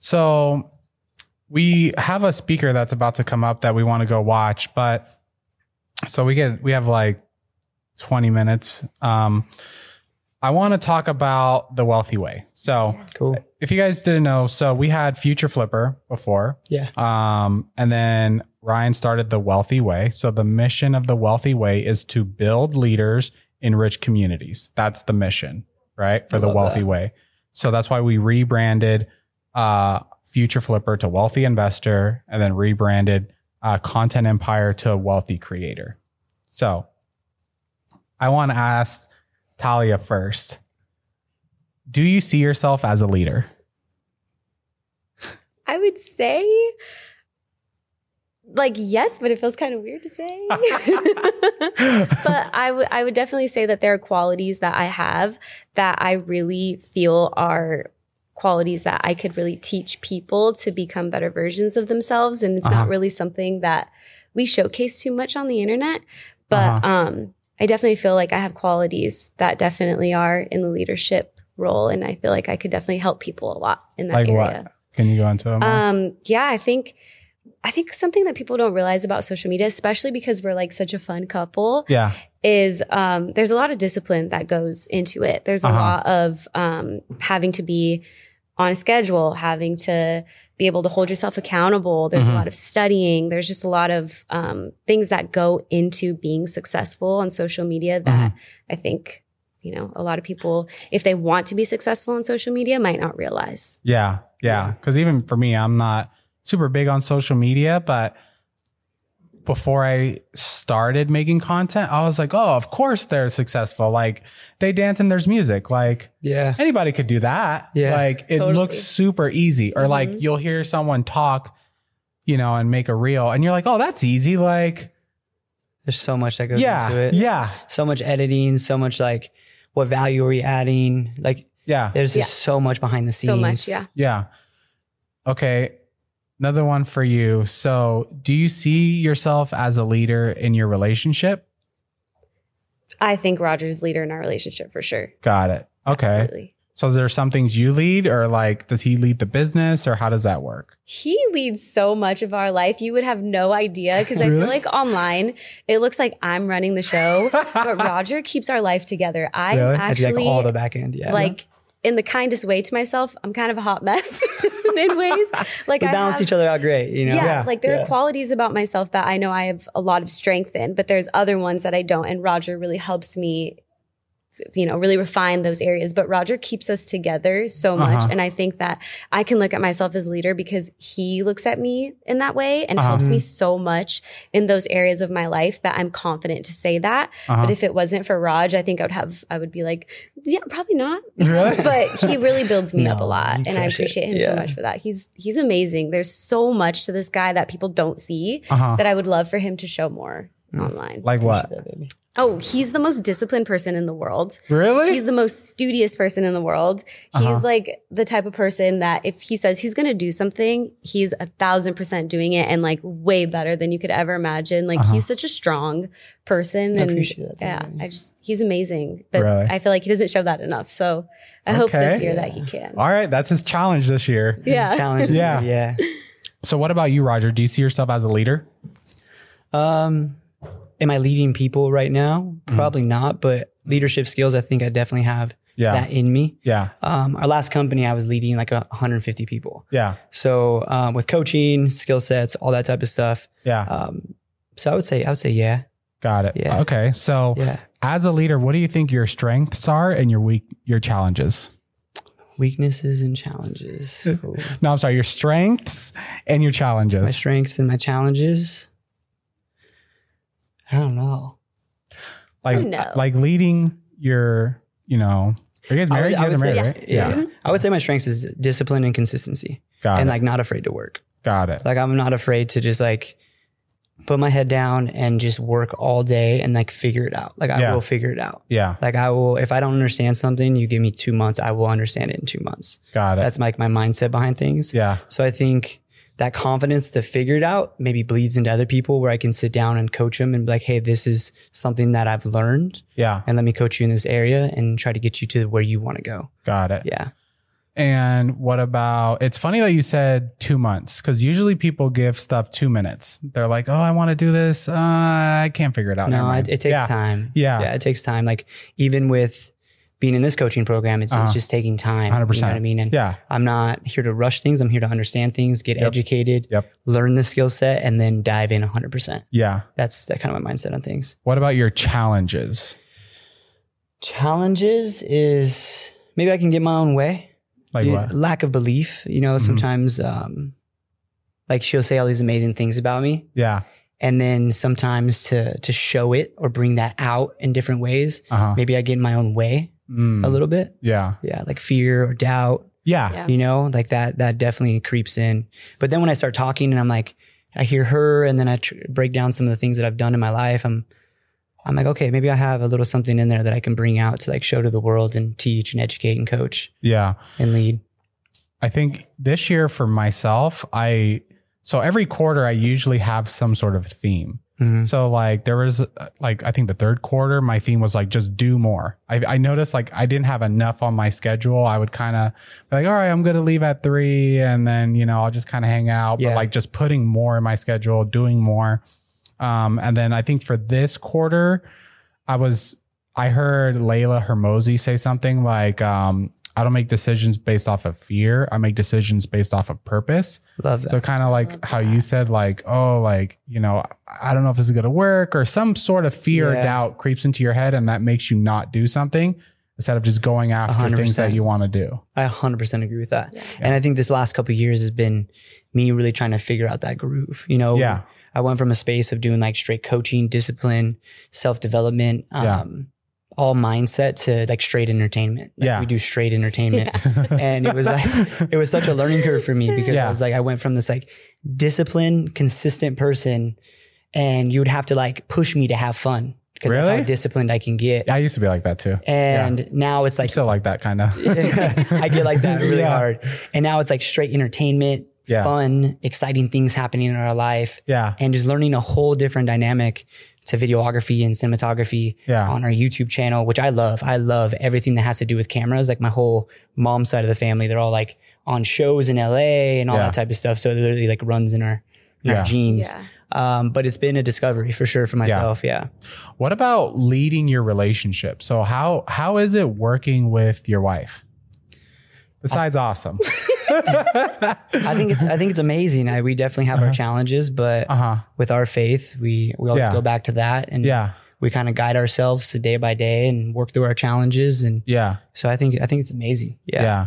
So we have a speaker that's about to come up that we want to go watch, but so we get we have like 20 minutes. Um I want to talk about the wealthy way. So Cool. if you guys didn't know, so we had Future Flipper before. Yeah. Um, and then Ryan started the Wealthy Way. So the mission of the Wealthy Way is to build leaders in rich communities. That's the mission, right? For I the Wealthy that. Way. So that's why we rebranded uh, Future Flipper to Wealthy Investor and then rebranded uh, Content Empire to Wealthy Creator. So I want to ask Talia first. Do you see yourself as a leader? I would say, like, yes, but it feels kind of weird to say. but I would I would definitely say that there are qualities that I have that I really feel are qualities that I could really teach people to become better versions of themselves. And it's Uh-huh. not really something that we showcase too much on the internet. But Uh-huh. um, I definitely feel like I have qualities that definitely are in the leadership role. And I feel like I could definitely help people a lot in that like area. what? Can you go into more? Um, yeah, I think I think something that people don't realize about social media, especially because we're like such a fun couple, yeah. is um, there's a lot of discipline that goes into it. There's a Uh-huh. lot of um, having to be on a schedule, having to be able to hold yourself accountable. There's Mhm. a lot of studying. There's just a lot of um, things that go into being successful on social media that I think, you know, a lot of people, if they want to be successful on social media, might not realize. Yeah. Yeah. Cause even for me, I'm not super big on social media, but before I started making content, I was like, oh, of course they're successful. Like they dance and there's music. Like Yeah. anybody could do that. Yeah. Like it Totally. looks super easy. Or like Mhm. you'll hear someone talk, you know, and make a reel and you're like, oh, that's easy. Like, There's so much that goes yeah. into it. Yeah. So much editing, so much like what value are we adding? Like Yeah. there's just Yeah. so much behind the scenes. So much, yeah. Yeah. Okay. Another one for you. So, do you see yourself as a leader in your relationship? I think Roger's leader in our relationship for sure. Got it. Okay. Absolutely. So, is there some things you lead, or like, does he lead the business, or how does that work? He leads so much of our life. You would have no idea because I feel like online it looks like I'm running the show, but Roger keeps our life together. I Really? I do actually like all the back end. Yeah. like in the kindest way to myself. I'm kind of a hot mess in ways. Like we I balance have- each other out great, you know? Yeah, Yeah. like there Yeah. are qualities about myself that I know I have a lot of strength in, but there's other ones that I don't. And Roger really helps me, you know, really refine those areas. But Roger keeps us together so much. Uh-huh. And I think that I can look at myself as leader because he looks at me in that way and Uh-huh. helps me so much in those areas of my life that I'm confident to say that. Uh-huh. But if it wasn't for Raj, I think I would have, I would be like, yeah, probably not. Really? but he really builds me up a lot and I crush it. appreciate him so much for that. He's he's amazing. There's so much to this guy that people don't see Uh-huh. that I would love for him to show more online. Like what? Yeah, baby. Oh, he's the most disciplined person in the world. Really? He's the most studious person in the world. He's Uh-huh. like the type of person that if he says he's going to do something, he's a thousand percent doing it and like way better than you could ever imagine. Like Uh-huh. he's such a strong person. I and appreciate that, Yeah, I just, he's amazing. But Really? I feel like he doesn't show that enough. So I hope this Okay. year that he can. All right. That's his challenge this year. Yeah. Challenges. Yeah. Yeah. So, what about you, Roger? Do you see yourself as a leader? Um, am I leading people right now? Mm-hmm. Probably not, but leadership skills, I think I definitely have Yeah. that in me. Yeah. Um, our last company, I was leading like a 150 people. Yeah. So um, with coaching, skill sets, all that type of stuff. Yeah. Um, so I would say, I would say, yeah, Got it. yeah. Okay. So, yeah. as a leader, what do you think your strengths are and your weak, your challenges? Weaknesses and challenges. No, I'm sorry. Your strengths and your challenges. my strengths and my challenges. I don't know. like, uh, no. like leading your, you know, are you guys married? I You would, guys are I would married, say, right? yeah. I would say my strengths is discipline and consistency, Got and it. like not afraid to work. Got it. Like I'm not afraid to just like put my head down and just work all day and like figure it out. Like I Yeah. will figure it out. Yeah. Like I will, if I don't understand something, you give me two months, I will understand it in two months. Got it. That's like my mindset behind things. yeah. So I think that confidence to figure it out maybe bleeds into other people where I can sit down and coach them and be like, Hey, this is something that I've learned Yeah. and let me coach you in this area and try to get you to where you want to go. Got it. Yeah. And what about? It's funny that you said two months because usually people give stuff two minutes. They're like, "Oh, I want to do this. Uh, I can't figure it out." No, it, it takes yeah. time. Yeah. Yeah, it takes time. Like even with being in this coaching program, it's, Uh-huh. it's just taking time. Hundred You know what I mean? And Yeah. I'm not here to rush things. I'm here to understand things, get Yep. educated, Yep. learn the skill set, and then dive in 100%. Yeah. That's that kind of my mindset on things. What about your challenges? Challenges is maybe I can get my own way. Like what? Mm-hmm. Lack of belief. You know, sometimes um, like she'll say all these amazing things about me. Yeah. And then sometimes to to show it or bring that out in different ways, Uh huh. maybe I get in my own way Mm. a little bit. Yeah. Yeah, like fear or doubt. Yeah. Yeah. you know like that that definitely creeps in but then when i start talking and i'm like i hear her and then i tr- break down some of the things that i've done in my life i'm i'm like okay maybe i have a little something in there that i can bring out to like show to the world and teach and educate and coach Yeah. and lead I think this year for myself, I so every quarter I usually have some sort of theme. Mhm. So like there was like I think the third quarter my theme was like just do more. I, I noticed like I didn't have enough on my schedule. I would kind of be like, all right, I'm gonna leave at three, and then you know I'll just kind of hang out. Yeah. But like just putting more in my schedule, doing more. Um, and then I think for this quarter, I was I heard Leila Hormozi say something like, um, I don't make decisions based off of fear. I make decisions based off of purpose. love that So kind of like how you said, like, oh, like, you know, I don't know if this is going to work or some sort of fear or doubt creeps into your head and that makes you not do something instead of just going after things that you want to do. i 100% agree with that and i think this last couple of years has been me really trying to figure out that groove you know Yeah. i went from a space of doing like straight coaching discipline self-development Yeah. um all mindset to like straight entertainment like Yeah. we do straight entertainment and it was like it was such a learning curve for me because Yeah. I was like I went from this like disciplined, consistent person, and you would have to like push me to have fun because that's how disciplined I can get. I used to be like that too. And now it's like I'm like still like that kind of. I get like that really Yeah. hard, and now it's like straight entertainment, Yeah. fun, exciting things happening in our life, yeah. and just learning a whole different dynamic to videography and cinematography Yeah. on our YouTube channel, which I love. I love everything that has to do with cameras. Like my whole mom side of the family, they're all like on shows in LA and all Yeah. that type of stuff. So it literally like runs in our, in Yeah. our genes. Yeah. Um, but it's been a discovery for sure for myself. Yeah. What about leading your relationship? So how how is it working with your wife? Besides awesome. I think it's I think it's amazing. I, we definitely have our challenges, but Uh-huh. with our faith, we we always Yeah. go back to that and Yeah. we kind of guide ourselves to day by day and work through our challenges. And Yeah. so I think I think it's amazing. Yeah. Yeah.